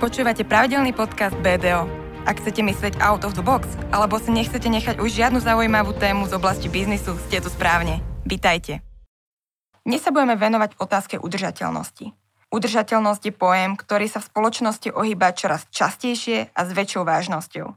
Počúvate pravidelný podcast BDO. Ak chcete myslieť out of the box, alebo si nechcete nechať už žiadnu zaujímavú tému z oblasti biznisu, ste tu správne. Vítajte. Dnes sa budeme venovať otázke udržateľnosti. Udržateľnosť je pojem, ktorý sa v spoločnosti ohýba čoraz častejšie a s väčšou vážnosťou.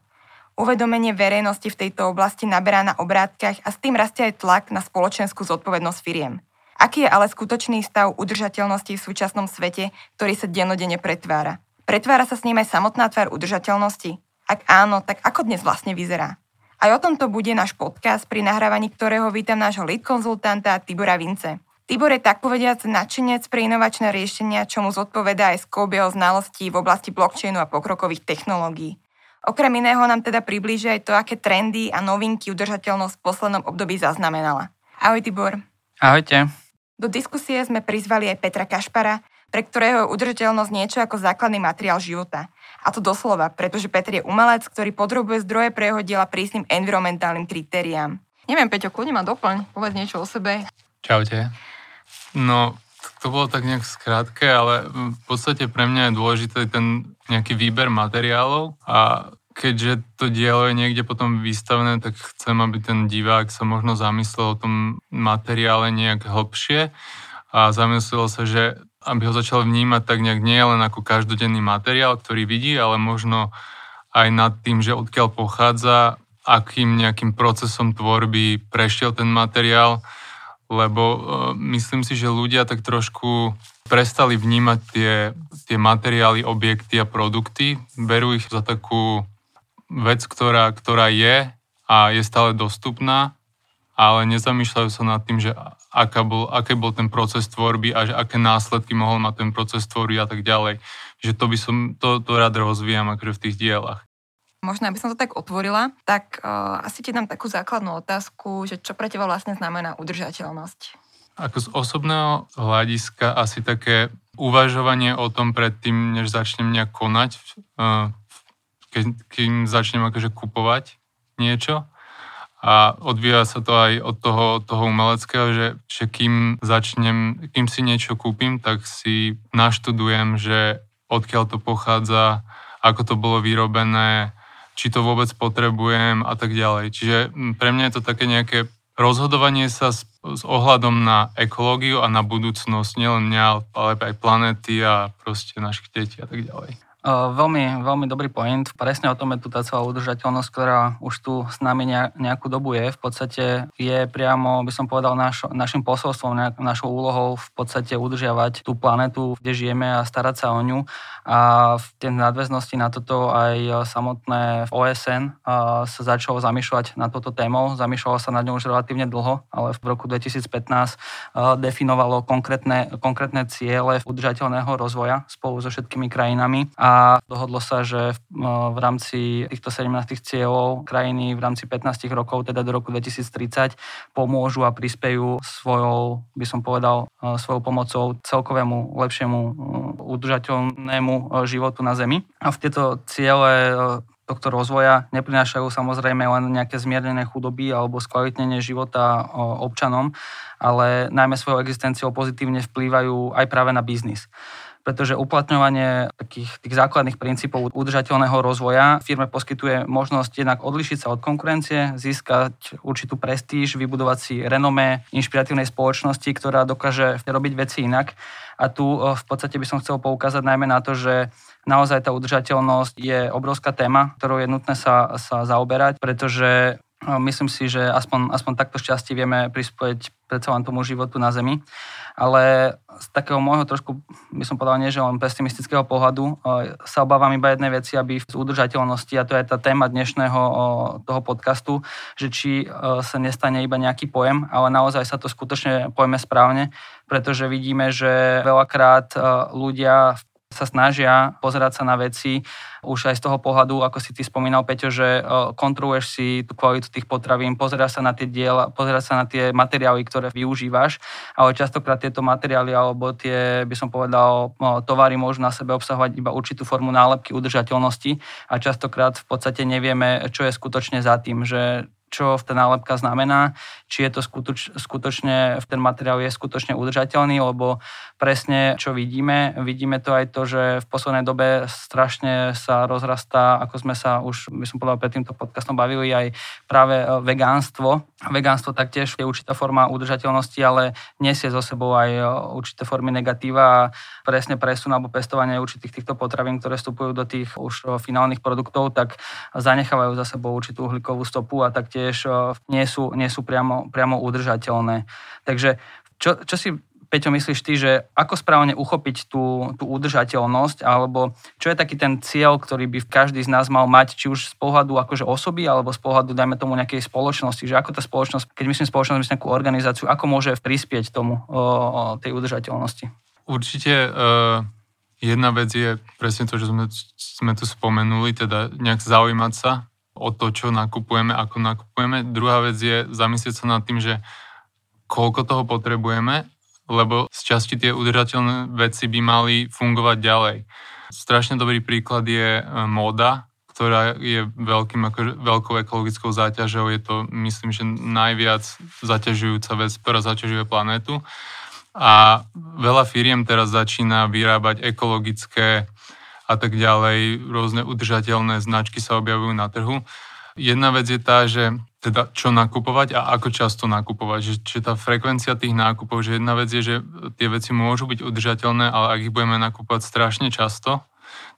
Uvedomenie verejnosti v tejto oblasti naberá na obrátkach a s tým rastie aj tlak na spoločenskú zodpovednosť firiem. Aký je ale skutočný stav udržateľnosti v súčasnom svete, ktorý sa dennodenne pretvára? Pretvára sa s ním aj samotná tvár udržateľnosti? Ak áno, tak ako dnes vlastne vyzerá? Aj o tomto bude náš podcast, pri nahrávaní ktorého vítam nášho lead konzultanta Tibora Vince. Tibor je tak povediac nadšenec pre inovačné riešenia, čo mu zodpoveda aj skôb jeho znalostí v oblasti blockchainu a pokrokových technológií. Okrem iného nám teda priblíži aj to, aké trendy a novinky udržateľnosť v poslednom období zaznamenala. Ahoj Tibor. Ahojte. Do diskusie sme prizvali aj Petra Kašpara, pre ktorého je udržateľnosť niečo ako základný materiál života. A to doslova, pretože Petr je umelec, ktorý podrobuje zdroje pre jeho diela prísnym environmentálnym kritériám. Neviem, Peťo, kľudne ma doplň, povedz niečo o sebe. Čaute. No, to bolo tak nejak skrátke, ale v podstate pre mňa je dôležitý ten nejaký výber materiálov a keďže to dielo je niekde potom vystavené, tak chcem, aby ten divák sa možno zamyslel o tom materiále nejak hlbšie a zamyslel sa, že aby ho začal vnímať tak nejak nie len ako každodenný materiál, ktorý vidí, ale možno aj nad tým, že odkiaľ pochádza, akým nejakým procesom tvorby prešiel ten materiál, lebo uh, myslím si, že ľudia tak trošku prestali vnímať tie, tie materiály, objekty a produkty, berú ich za takú vec, ktorá, ktorá je a je stále dostupná, ale nezamýšľajú sa nad tým, že aká bol, aký bol ten proces tvorby a že aké následky mohol mať ten proces tvorby a tak ďalej. Že to by som, to, to rád rozvíjam akože v tých dielach. Možno, aby som to tak otvorila, tak uh, asi ti dám takú základnú otázku, že čo pre teba vlastne znamená udržateľnosť? Ako z osobného hľadiska asi také uvažovanie o tom predtým, než začnem nejak konať, uh, keď, kým začnem akože kupovať niečo, a odvíja sa to aj od toho, toho umeleckého, že, že kým začnem, kým si niečo kúpim, tak si naštudujem, že odkiaľ to pochádza, ako to bolo vyrobené, či to vôbec potrebujem a tak ďalej. Čiže pre mňa je to také nejaké rozhodovanie sa s, s ohľadom na ekológiu a na budúcnosť, nielen mňa, ale aj planety a proste našich detí a tak ďalej. Veľmi, veľmi dobrý point. Presne o tom je tu tá celá udržateľnosť, ktorá už tu s nami nejakú dobu je. V podstate je priamo, by som povedal, naš, našim posolstvom, našou úlohou v podstate udržiavať tú planetu, kde žijeme a starať sa o ňu. A v tej nadväznosti na toto aj samotné OSN sa začalo zamýšľať na toto témou. Zamýšľalo sa na ňou už relatívne dlho, ale v roku 2015 definovalo konkrétne, konkrétne ciele udržateľného rozvoja spolu so všetkými krajinami. A dohodlo sa, že v rámci týchto 17 cieľov krajiny v rámci 15 rokov, teda do roku 2030, pomôžu a prispejú svojou, by som povedal, svojou pomocou celkovému lepšiemu udržateľnému životu na Zemi. A v tieto ciele tohto rozvoja neprinášajú samozrejme len nejaké zmiernené chudoby alebo skvalitnenie života občanom, ale najmä svojou existenciou pozitívne vplývajú aj práve na biznis pretože uplatňovanie takých tých základných princípov udržateľného rozvoja firme poskytuje možnosť jednak odlišiť sa od konkurencie, získať určitú prestíž, vybudovať si renomé inšpiratívnej spoločnosti, ktorá dokáže robiť veci inak. A tu eh, v podstate by som chcel poukázať najmä na to, že naozaj tá udržateľnosť je obrovská téma, ktorou je nutné sa, sa zaoberať, pretože myslím si, že aspoň, aspoň takto šťastie vieme prispieť predsa len tomu životu na Zemi. Ale z takého môjho trošku, by som povedal, nie že len pesimistického pohľadu, sa obávam iba jednej veci, aby v udržateľnosti, a to je tá téma dnešného toho podcastu, že či sa nestane iba nejaký pojem, ale naozaj sa to skutočne pojme správne, pretože vidíme, že veľakrát ľudia v sa snažia pozerať sa na veci už aj z toho pohľadu, ako si ty spomínal, Peťo, že kontroluješ si tú kvalitu tých potravín, pozeráš sa na tie diela, pozeráš sa na tie materiály, ktoré využívaš, ale častokrát tieto materiály alebo tie, by som povedal, tovary môžu na sebe obsahovať iba určitú formu nálepky udržateľnosti a častokrát v podstate nevieme, čo je skutočne za tým, že čo ten nálepka znamená, či je to skutoč, skutočne, ten materiál je skutočne udržateľný, lebo presne čo vidíme, vidíme to aj to, že v poslednej dobe strašne sa rozrastá, ako sme sa už, by som povedal, pred týmto podcastom bavili, aj práve e, vegánstvo. Vegánstvo taktiež je určitá forma udržateľnosti, ale nesie zo sebou aj e, určité formy negatíva a presne presun alebo pestovanie určitých týchto potravín, ktoré vstupujú do tých už e, finálnych produktov, tak zanechávajú za sebou určitú uhlíkovú stopu a taktiež tiež nie sú, nie sú priamo, priamo udržateľné. Takže čo, čo si Peťo, myslíš ty, že ako správne uchopiť tú, tú udržateľnosť, alebo čo je taký ten cieľ, ktorý by každý z nás mal mať, či už z pohľadu akože osoby, alebo z pohľadu, dajme tomu, nejakej spoločnosti, že ako tá spoločnosť, keď myslím spoločnosť, myslím nejakú organizáciu, ako môže prispieť tomu, o, o tej udržateľnosti? Určite uh, jedna vec je presne to, že sme, sme tu spomenuli, teda nejak zaujímať sa o to, čo nakupujeme, ako nakupujeme. Druhá vec je zamyslieť sa nad tým, že koľko toho potrebujeme, lebo z časti tie udržateľné veci by mali fungovať ďalej. Strašne dobrý príklad je e, móda, ktorá je veľkým, ako, veľkou ekologickou záťažou. Je to, myslím, že najviac zaťažujúca vec, ktorá zaťažuje planétu. A veľa firiem teraz začína vyrábať ekologické a tak ďalej, rôzne udržateľné značky sa objavujú na trhu. Jedna vec je tá, že teda čo nakupovať a ako často nakupovať. Že, že tá frekvencia tých nákupov, že jedna vec je, že tie veci môžu byť udržateľné, ale ak ich budeme nakupovať strašne často,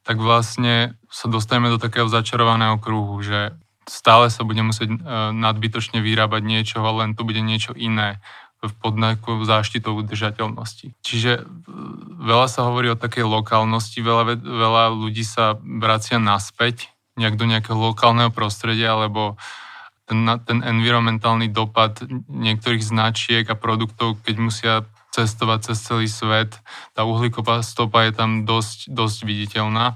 tak vlastne sa dostaneme do takého začarovaného kruhu, že stále sa bude musieť e, nadbytočne vyrábať niečo, ale len to bude niečo iné pod nejakou záštitou udržateľnosti. Čiže e, veľa sa hovorí o takej lokálnosti, veľa, veľa ľudí sa vracia naspäť nejak do nejakého lokálneho prostredia, alebo ten, ten environmentálny dopad niektorých značiek a produktov, keď musia cestovať cez celý svet, tá uhlíková stopa je tam dosť, dosť viditeľná.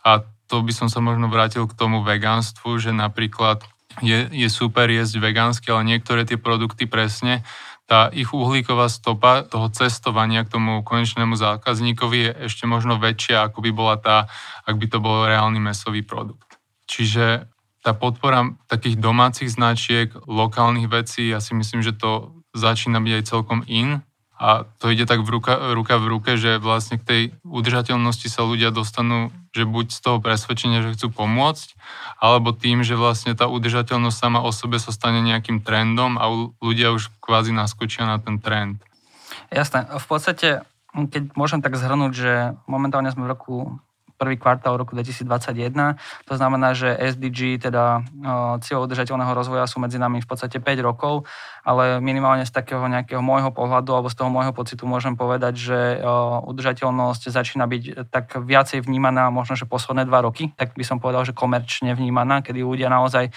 A to by som sa možno vrátil k tomu vegánstvu, že napríklad je, je super jesť vegánsky, ale niektoré tie produkty presne tá ich uhlíková stopa toho cestovania k tomu konečnému zákazníkovi je ešte možno väčšia, ako by bola tá, ak by to bol reálny mesový produkt. Čiže tá podpora takých domácich značiek, lokálnych vecí, ja si myslím, že to začína byť aj celkom in a to ide tak v ruka, ruka v ruke, že vlastne k tej udržateľnosti sa ľudia dostanú, že buď z toho presvedčenia, že chcú pomôcť, alebo tým, že vlastne tá udržateľnosť sama o sebe sa stane nejakým trendom a ľudia už kvázi naskočia na ten trend. Jasné. V podstate, keď môžem tak zhrnúť, že momentálne sme v roku prvý kvartál roku 2021. To znamená, že SDG, teda cieľ udržateľného rozvoja sú medzi nami v podstate 5 rokov, ale minimálne z takého nejakého môjho pohľadu alebo z toho môjho pocitu môžem povedať, že udržateľnosť začína byť tak viacej vnímaná možno, že posledné dva roky, tak by som povedal, že komerčne vnímaná, kedy ľudia naozaj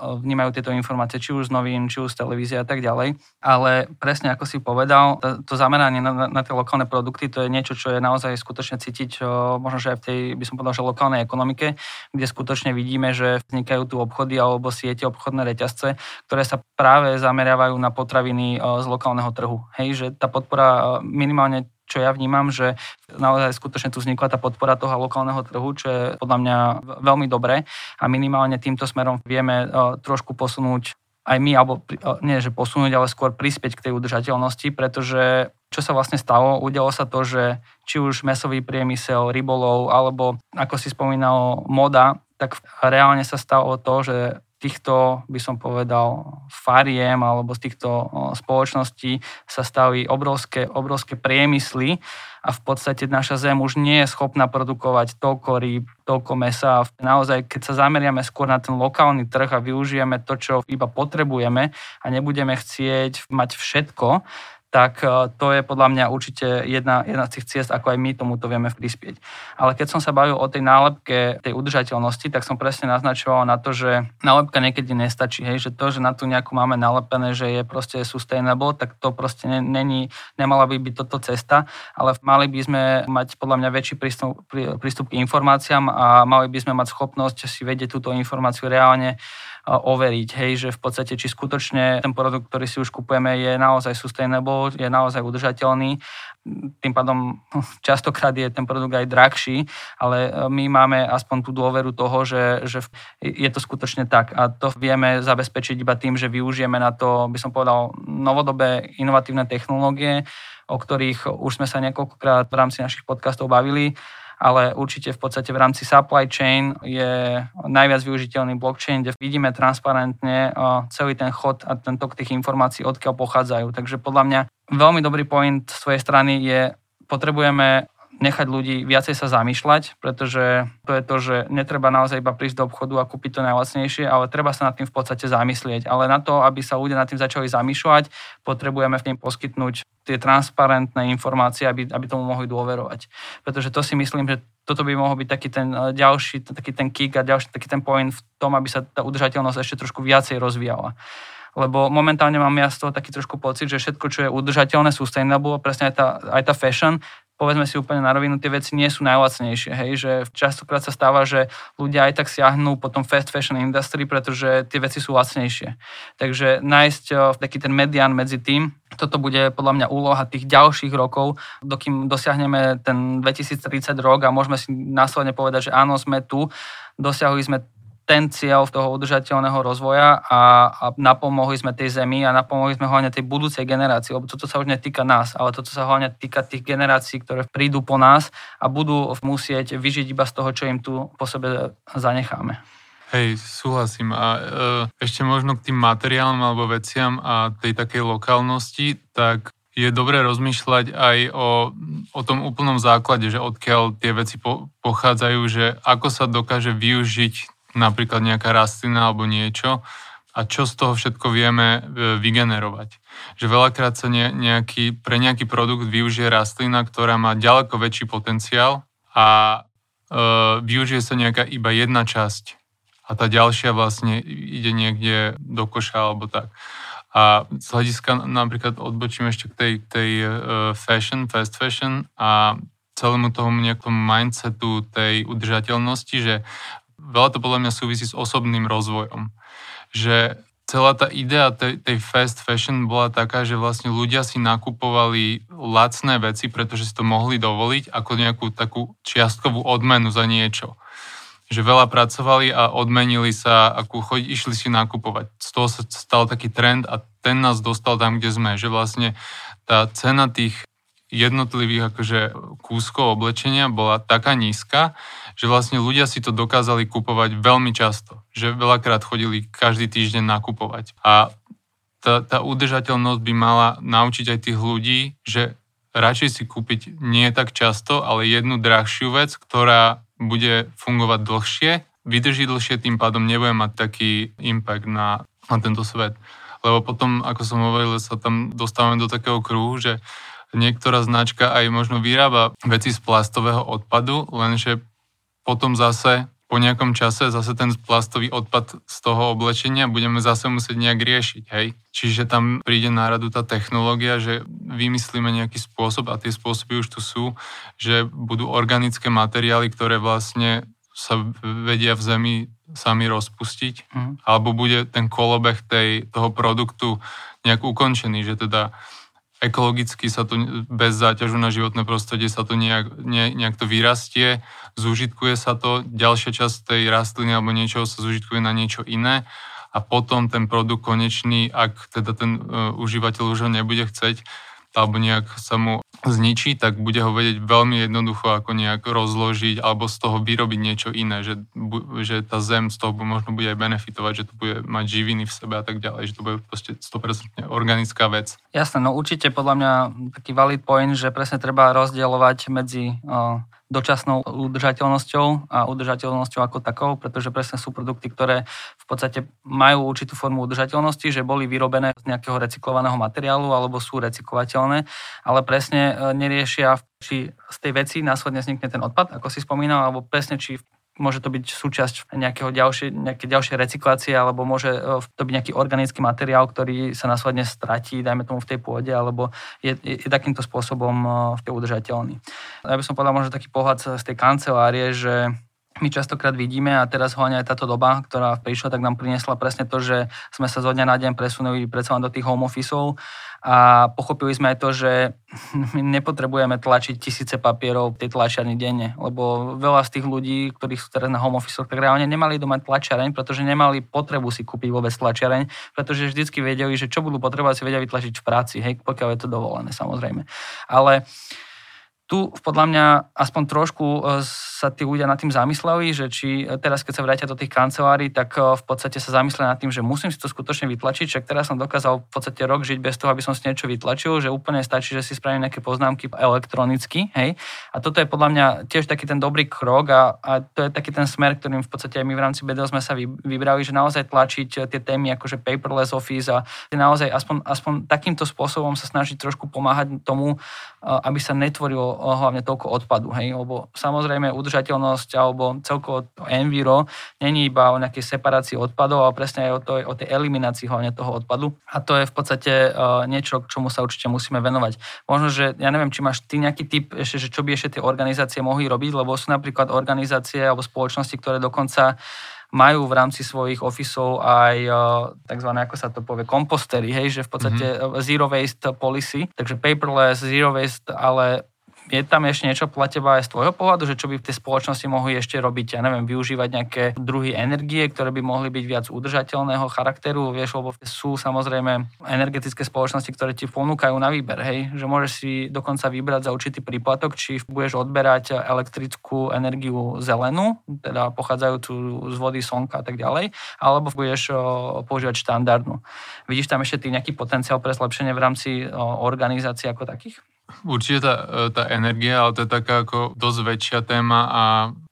vnímajú tieto informácie či už z novín, či už z televízie a tak ďalej. Ale presne ako si povedal, to, to zameranie na, na tie lokálne produkty, to je niečo, čo je naozaj skutočne cítiť, možno, že aj v tej, by som povedal, že lokálnej ekonomike, kde skutočne vidíme, že vznikajú tu obchody alebo siete obchodné reťazce, ktoré sa práve zameriavajú na potraviny z lokálneho trhu. Hej, že tá podpora minimálne čo ja vnímam, že naozaj skutočne tu vznikla tá podpora toho lokálneho trhu, čo je podľa mňa veľmi dobré a minimálne týmto smerom vieme trošku posunúť aj my, alebo nie, že posunúť, ale skôr prispieť k tej udržateľnosti, pretože čo sa vlastne stalo? Udialo sa to, že či už mesový priemysel, rybolov, alebo ako si spomínal, moda, tak reálne sa stalo to, že týchto, by som povedal, fariem alebo z týchto spoločností sa stali obrovské, obrovské priemysly a v podstate naša zem už nie je schopná produkovať toľko rýb, toľko mesa. Naozaj, keď sa zameriame skôr na ten lokálny trh a využijeme to, čo iba potrebujeme a nebudeme chcieť mať všetko, tak e, to je podľa mňa určite jedna, jedna z tých ciest, ako aj my tomuto vieme prispieť. Ale keď som sa bavil o tej nálepke, tej udržateľnosti, tak som presne naznačoval na to, že nálepka niekedy nestačí. Hej? Že to, že na tú nejakú máme nalepené, že je proste sustainable, tak to proste není, nemala by byť toto cesta, ale mali by sme mať podľa mňa väčší prístup, prístup k informáciám a mali by sme mať schopnosť si vedieť túto informáciu reálne overiť, hej, že v podstate či skutočne ten produkt, ktorý si už kupujeme, je naozaj sustainable, je naozaj udržateľný. Tým pádom častokrát je ten produkt aj drahší, ale e, my máme aspoň tú dôveru toho, že, že je to skutočne tak. A to vieme zabezpečiť iba tým, že využijeme na to, by som povedal, novodobé inovatívne technológie, o ktorých už sme sa niekoľkokrát v rámci našich podcastov bavili ale určite v podstate v rámci supply chain je najviac využiteľný blockchain, kde vidíme transparentne celý ten chod a ten tok tých informácií, odkiaľ pochádzajú. Takže podľa mňa veľmi dobrý point z svojej strany je, potrebujeme nechať ľudí viacej sa zamýšľať, pretože to je to, že netreba naozaj iba prísť do obchodu a kúpiť to najlacnejšie, ale treba sa nad tým v podstate zamyslieť. Ale na to, aby sa ľudia nad tým začali zamýšľať, potrebujeme v nej poskytnúť tie transparentné informácie, aby, aby tomu mohli dôverovať. Pretože to si myslím, že toto by mohol byť taký ten eh, ďalší, taký ten kick a ďalší taký ten point v tom, aby sa tá udržateľnosť ešte trošku viacej rozvíjala lebo momentálne mám ja z toho taký trošku pocit, že všetko, čo je udržateľné, sustainable, presne aj tá, aj tá fashion, povedzme si úplne na rovinu, tie veci nie sú najlacnejšie, hej, že častokrát sa stáva, že ľudia aj tak siahnú po tom fast fashion industry, pretože tie veci sú lacnejšie. Takže nájsť eh, taký ten median medzi tým, toto bude podľa mňa úloha tých ďalších rokov, dokým dosiahneme ten 2030 rok a môžeme si následne povedať, že áno, sme tu, dosiahli sme ten cieľ toho udržateľného rozvoja a, a napomohli sme tej zemi a napomohli sme hlavne tej budúcej generácii, lebo toto sa už netýka nás, ale toto sa hlavne týka tých generácií, ktoré prídu po nás a budú musieť vyžiť iba z toho, čo im tu po sebe zanecháme. Hej, súhlasím. A e, ešte možno k tým materiálom alebo veciam a tej takej lokálnosti, tak je dobré rozmýšľať aj o, o tom úplnom základe, že odkiaľ tie veci po, pochádzajú, že ako sa dokáže využiť napríklad nejaká rastlina alebo niečo a čo z toho všetko vieme e, vygenerovať. Že veľakrát sa ne, nejaký, pre nejaký produkt využije rastlina, ktorá má ďaleko väčší potenciál a e, využije sa nejaká iba jedna časť a tá ďalšia vlastne ide niekde do koša alebo tak. A z hľadiska napríklad odbočím ešte k tej, tej uh, fashion, fast fashion a celému tomu nejakom mindsetu tej udržateľnosti, že veľa to podľa mňa súvisí s osobným rozvojom. Že celá tá idea tej, tej fast fashion bola taká, že vlastne ľudia si nakupovali lacné veci, pretože si to mohli dovoliť ako nejakú takú čiastkovú odmenu za niečo. Že veľa pracovali a odmenili sa, ako choď, išli si nakupovať. Z toho sa stal taký trend a ten nás dostal tam, kde sme. Že vlastne tá cena tých jednotlivých akože kúskov oblečenia bola taká nízka, že vlastne ľudia si to dokázali kupovať veľmi často. Že veľakrát chodili každý týždeň nakupovať. A tá, tá udržateľnosť by mala naučiť aj tých ľudí, že radšej si kúpiť nie tak často, ale jednu drahšiu vec, ktorá bude fungovať dlhšie, vydrží dlhšie, tým pádom nebude mať taký impact na, na tento svet. Lebo potom, ako som hovoril, sa tam dostávame do takého kruhu, že niektorá značka aj možno vyrába veci z plastového odpadu, lenže potom zase po nejakom čase zase ten plastový odpad z toho oblečenia budeme zase musieť nejak riešiť, hej. Čiže tam príde na radu tá technológia, že vymyslíme nejaký spôsob a tie spôsoby už tu sú, že budú organické materiály, ktoré vlastne sa vedia v zemi sami rozpustiť, mm. alebo bude ten kolobeh tej, toho produktu nejak ukončený, že teda ekologicky sa to bez záťažu na životné prostredie sa to nejak, ne, nejak to vyrastie, zúžitkuje sa to, ďalšia časť tej rastliny alebo niečoho sa zúžitkuje na niečo iné a potom ten produkt konečný, ak teda ten uh, užívateľ už ho nebude chceť, alebo nejak sa mu zničí, tak bude ho vedieť veľmi jednoducho ako nejak rozložiť alebo z toho vyrobiť niečo iné, že, že tá zem z toho možno bude aj benefitovať, že to bude mať živiny v sebe a tak ďalej, že to bude proste 100% organická vec. Jasné, no určite podľa mňa taký valid point, že presne treba rozdielovať medzi dočasnou udržateľnosťou a udržateľnosťou ako takou, pretože presne sú produkty, ktoré v podstate majú určitú formu udržateľnosti, že boli vyrobené z nejakého recyklovaného materiálu alebo sú recyklovateľné, ale presne e, neriešia, či z tej veci následne vznikne ten odpad, ako si spomínal, alebo presne či môže to byť súčasť nejakého ďalšie, nejaké ďalšie recyklácie, alebo môže e, to byť nejaký organický materiál, ktorý sa následne stratí, dajme tomu v tej pôde, alebo je, je, je takýmto spôsobom e, v tej udržateľný. Ja by som povedal možno taký pohľad z tej kancelárie, že my častokrát vidíme a teraz hlavne aj táto doba, ktorá prišla, tak nám priniesla presne to, že sme sa zo dňa na deň presunuli predsa do tých home officeov a pochopili sme aj to, že my nepotrebujeme tlačiť tisíce papierov v tej tlačiarni denne, lebo veľa z tých ľudí, ktorí sú teraz na home office, tak reálne nemali doma tlačiareň, pretože nemali potrebu si kúpiť vôbec tlačiareň, pretože vždycky vedeli, že čo budú potrebovať si vedia vytlačiť v práci, hej, pokiaľ je to dovolené samozrejme. Ale tu podľa mňa aspoň trošku e, sa tí ľudia nad tým zamysleli, že či e, teraz, keď sa vrátia do tých kancelárií, tak e, v podstate sa zamyslia nad tým, že musím si to skutočne vytlačiť, však teraz som dokázal v podstate rok žiť bez toho, aby som si niečo vytlačil, že úplne stačí, že si spravím nejaké poznámky elektronicky, hej. A toto je podľa mňa tiež taký ten dobrý krok a, a to je taký ten smer, ktorým v podstate aj my v rámci BDO sme sa vybrali, že naozaj tlačiť tie témy akože paperless office a naozaj aspoň, aspoň takýmto spôsobom sa snažiť trošku pomáhať tomu, aby sa netvorilo hlavne toľko odpadu, hej, lebo samozrejme udržateľnosť alebo celkovo to enviro není iba o nejakej separácii odpadov, ale presne aj o, to, o tej eliminácii hlavne toho odpadu. A to je v podstate uh, niečo, k čomu sa určite musíme venovať. Možno, že ja neviem, či máš ty nejaký typ ešte, že čo by ešte tie organizácie mohli robiť, lebo sú napríklad organizácie alebo spoločnosti, ktoré dokonca majú v rámci svojich ofisov aj e, tzv. ako sa to povie, kompostery, hej, že v podstate mm-hmm. zero waste policy, takže paperless, zero waste, ale je tam ešte niečo podľa aj z tvojho pohľadu, že čo by v tej spoločnosti mohli ešte robiť, ja neviem, využívať nejaké druhy energie, ktoré by mohli byť viac udržateľného charakteru, vieš, lebo sú samozrejme energetické spoločnosti, ktoré ti ponúkajú na výber, hej, že môžeš si dokonca vybrať za určitý príplatok, či budeš odberať elektrickú energiu zelenú, teda pochádzajúcu z vody, slnka a tak ďalej, alebo budeš používať štandardnú. Vidíš tam ešte ty nejaký potenciál pre zlepšenie v rámci organizácií ako takých? Určite tá, e, tá energia, ale to je taká ako dosť väčšia téma a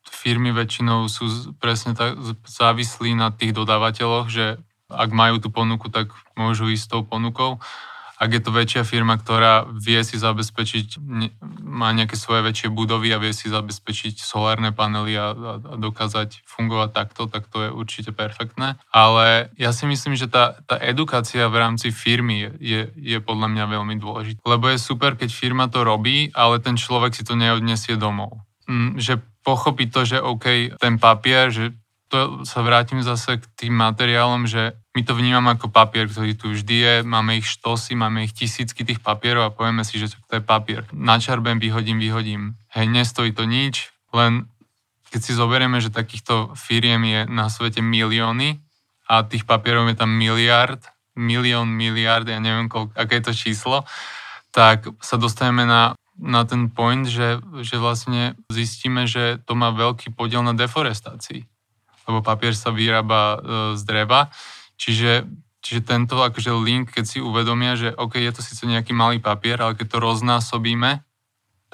firmy väčšinou sú presne tak závislí na tých dodávateľoch, že ak majú tú ponuku, tak môžu ísť s tou ponukou ak je to väčšia firma, ktorá vie si zabezpečiť, má nejaké svoje väčšie budovy a vie si zabezpečiť solárne panely a, a, a dokázať fungovať takto, tak to je určite perfektné. Ale ja si myslím, že tá, tá edukácia v rámci firmy je, je podľa mňa veľmi dôležitá. Lebo je super, keď firma to robí, ale ten človek si to neodnesie domov. Mm, že pochopí to, že OK, ten papier, že to sa vrátim zase k tým materiálom, že my to vnímame ako papier, ktorý tu vždy je, máme ich štosy, máme ich tisícky tých papierov a povieme si, že to je papier. Načarbem, vyhodím, vyhodím. Hej, nestojí to nič, len keď si zoberieme, že takýchto firiem je na svete milióny a tých papierov je tam miliard, milión, miliard, ja neviem, koľko, aké je to číslo, tak sa dostaneme na, na ten point, že, že vlastne zistíme, že to má veľký podiel na deforestácii lebo papier sa vyrába e, z dreva. Čiže, čiže tento akože link, keď si uvedomia, že OK, je to síce nejaký malý papier, ale keď to roznásobíme,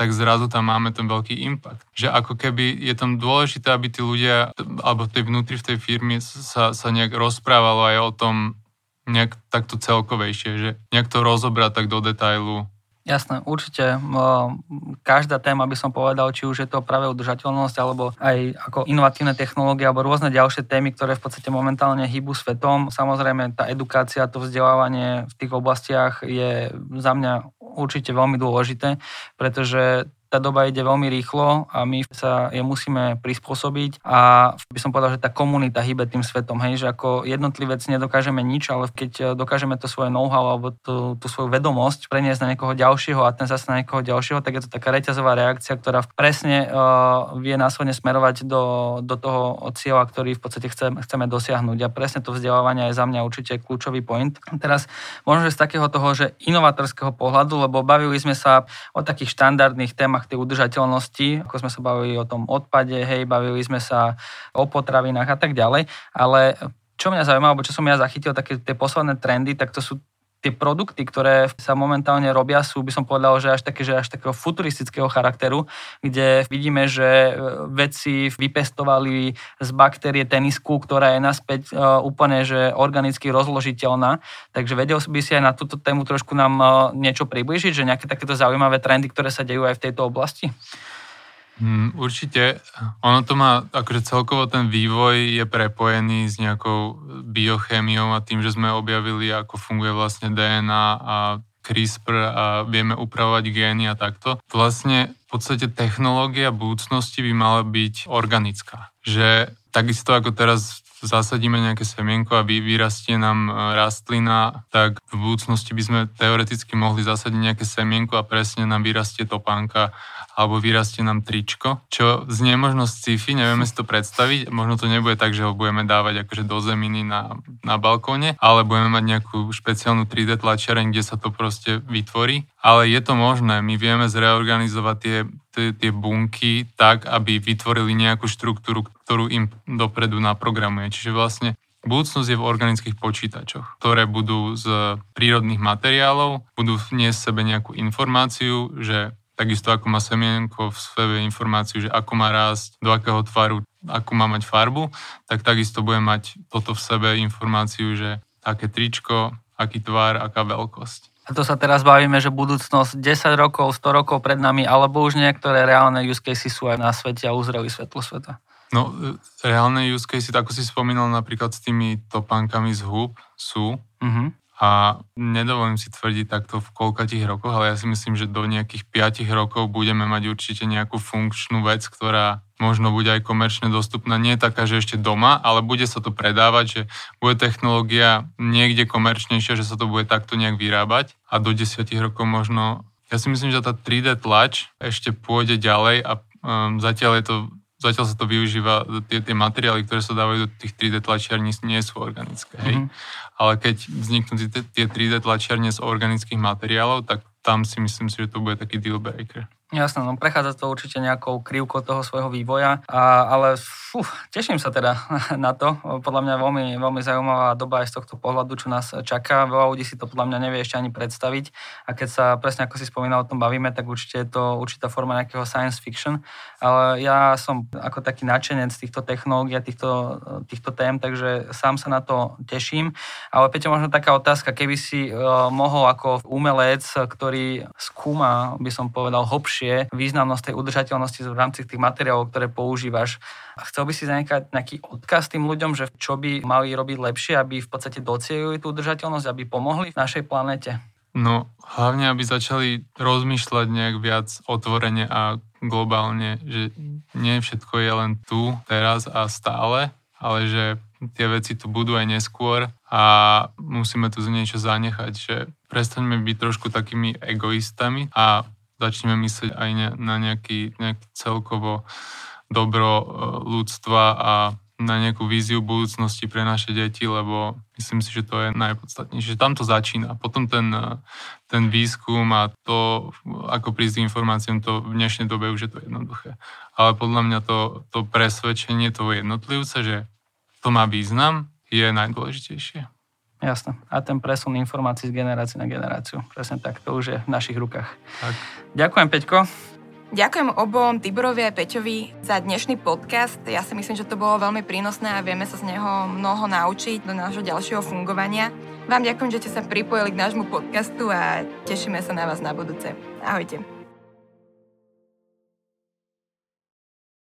tak zrazu tam máme ten veľký impact. Že ako keby je tam dôležité, aby tí ľudia, alebo tej vnútri v tej firme sa, sa nejak rozprávalo aj o tom nejak takto celkovejšie, že nejak to rozobrať tak do detailu, Jasné, určite. Každá téma by som povedal, či už je to práve udržateľnosť, alebo aj ako inovatívne technológie, alebo rôzne ďalšie témy, ktoré v podstate momentálne hýbu svetom. Samozrejme, tá edukácia, to vzdelávanie v tých oblastiach je za mňa určite veľmi dôležité, pretože tá doba ide veľmi rýchlo a my sa je musíme prispôsobiť a by som povedal, že tá komunita hýbe tým svetom, hej, že ako jednotlivec nedokážeme nič, ale keď dokážeme to svoje know-how alebo tú, tú svoju vedomosť preniesť na niekoho ďalšieho a ten zase na niekoho ďalšieho, tak je to taká reťazová reakcia, ktorá presne uh, vie následne smerovať do, do toho cieľa, ktorý v podstate chceme, chceme dosiahnuť. A presne to vzdelávanie je za mňa určite kľúčový point. Teraz možno, že z takého toho, že inovatorského pohľadu, lebo bavili sme sa o takých štandardných témach témach tej udržateľnosti, ako sme sa bavili o tom odpade, hej, bavili sme sa o potravinách a tak ďalej, ale čo mňa zaujíma, alebo čo som ja zachytil, také tie posledné trendy, tak to sú tie produkty, ktoré sa momentálne robia, sú, by som povedal, že až také, že až takého futuristického charakteru, kde vidíme, že e, vedci vypestovali z baktérie tenisku, ktorá je naspäť uh, úplne že organicky rozložiteľná. Takže vedel by si aj na túto tému trošku nám uh, niečo približiť, že nejaké takéto zaujímavé trendy, ktoré sa dejú aj v tejto oblasti? Mm, určite. Ono to má, akože celkovo ten vývoj je prepojený s nejakou biochémiou a tým, že sme objavili, ako funguje vlastne DNA a CRISPR a vieme upravovať gény a takto. Vlastne v podstate technológia budúcnosti by mala byť organická. Že takisto ako teraz zasadíme nejaké semienko a vyrastie nám e, rastlina, tak v budúcnosti by sme teoreticky mohli zasadiť nejaké semienko a presne nám vyrastie topánka alebo vyrastie nám tričko, čo znie možno sci-fi, nevieme si to predstaviť, možno to nebude tak, že ho budeme dávať akože do zeminy na, na balkóne, ale budeme mať nejakú špeciálnu 3D tlačiareň, kde sa to proste vytvorí. Ale je to možné, my vieme zreorganizovať tie, tie, tie bunky tak, aby vytvorili nejakú štruktúru, ktorú im dopredu naprogramuje. Čiže vlastne Budúcnosť je v organických počítačoch, ktoré budú z prírodných materiálov, budú vniesť sebe nejakú informáciu, že Takisto ako má semienko v sebe informáciu, že ako má rásť, do akého tvaru, ako má mať farbu, tak takisto bude mať toto v sebe informáciu, že aké tričko, aký tvar, aká veľkosť. A to sa teraz bavíme, že budúcnosť 10 rokov, 100 rokov pred nami, alebo už niektoré reálne use cases sú aj na svete a uzreli svetlo sveta. No, reálne use cases, ako si spomínal napríklad s tými topánkami z húb, sú. Uh-huh. A nedovolím si tvrdiť takto v koľkatých rokoch, ale ja si myslím, že do nejakých 5 rokov budeme mať určite nejakú funkčnú vec, ktorá možno bude aj komerčne dostupná. Nie taká, že ešte doma, ale bude sa to predávať, že bude technológia niekde komerčnejšia, že sa to bude takto nejak vyrábať a do 10 rokov možno... Ja si myslím, že tá 3D tlač ešte pôjde ďalej a um, zatiaľ je to zatiaľ sa to využíva, tie, tie materiály, ktoré sa dávajú do tých 3D tlačiarní, nie sú organické. Hej? Mm-hmm. Ale keď vzniknú tie, tie 3D tlačiarne z organických materiálov, tak tam si myslím si, že to bude taký deal breaker. Jasné, no prechádza to určite nejakou krivkou toho svojho vývoja, a, ale fú, teším sa teda na to. Podľa mňa veľmi, veľmi zaujímavá doba aj z tohto pohľadu, čo nás čaká. Veľa ľudí si to podľa mňa nevie ešte ani predstaviť. A keď sa presne ako si spomínal o tom bavíme, tak určite je to určitá forma nejakého science fiction. Ale ja som ako taký nadšenec týchto technológií a týchto, týchto tém, takže sám sa na to teším. Ale Peťo, možno taká otázka, keby si uh, mohol ako umelec, ktorý skúma, by som povedal, hlbšie lepšie významnosť tej udržateľnosti v rámci tých materiálov, ktoré používaš. A chcel by si zanechať nejaký odkaz tým ľuďom, že čo by mali robiť lepšie, aby v podstate docielili tú udržateľnosť, aby pomohli v našej planete? No, hlavne, aby začali rozmýšľať nejak viac otvorene a globálne, že nie všetko je len tu, teraz a stále, ale že tie veci tu budú aj neskôr a musíme tu niečo zanechať, že prestaňme byť trošku takými egoistami a začneme myslieť aj na nejaký, nejaký celkovo dobro e, ľudstva a na nejakú víziu budúcnosti pre naše deti, lebo myslím si, že to je najpodstatnejšie. Tam to začína. Potom ten, e, ten výskum a to, ako prísť k informáciám, to v dnešnej dobe už je to jednoduché. Ale podľa mňa to, to presvedčenie toho jednotlivca, že to má význam, je najdôležitejšie. Jasné. A ten presun informácií z generácie na generáciu. Presne tak, to už je v našich rukách. Tak. Ďakujem, Peťko. Ďakujem obom, Tiborovi a Peťovi, za dnešný podcast. Ja si myslím, že to bolo veľmi prínosné a vieme sa z neho mnoho naučiť do nášho ďalšieho fungovania. Vám ďakujem, že ste sa pripojili k nášmu podcastu a tešíme sa na vás na budúce. Ahojte.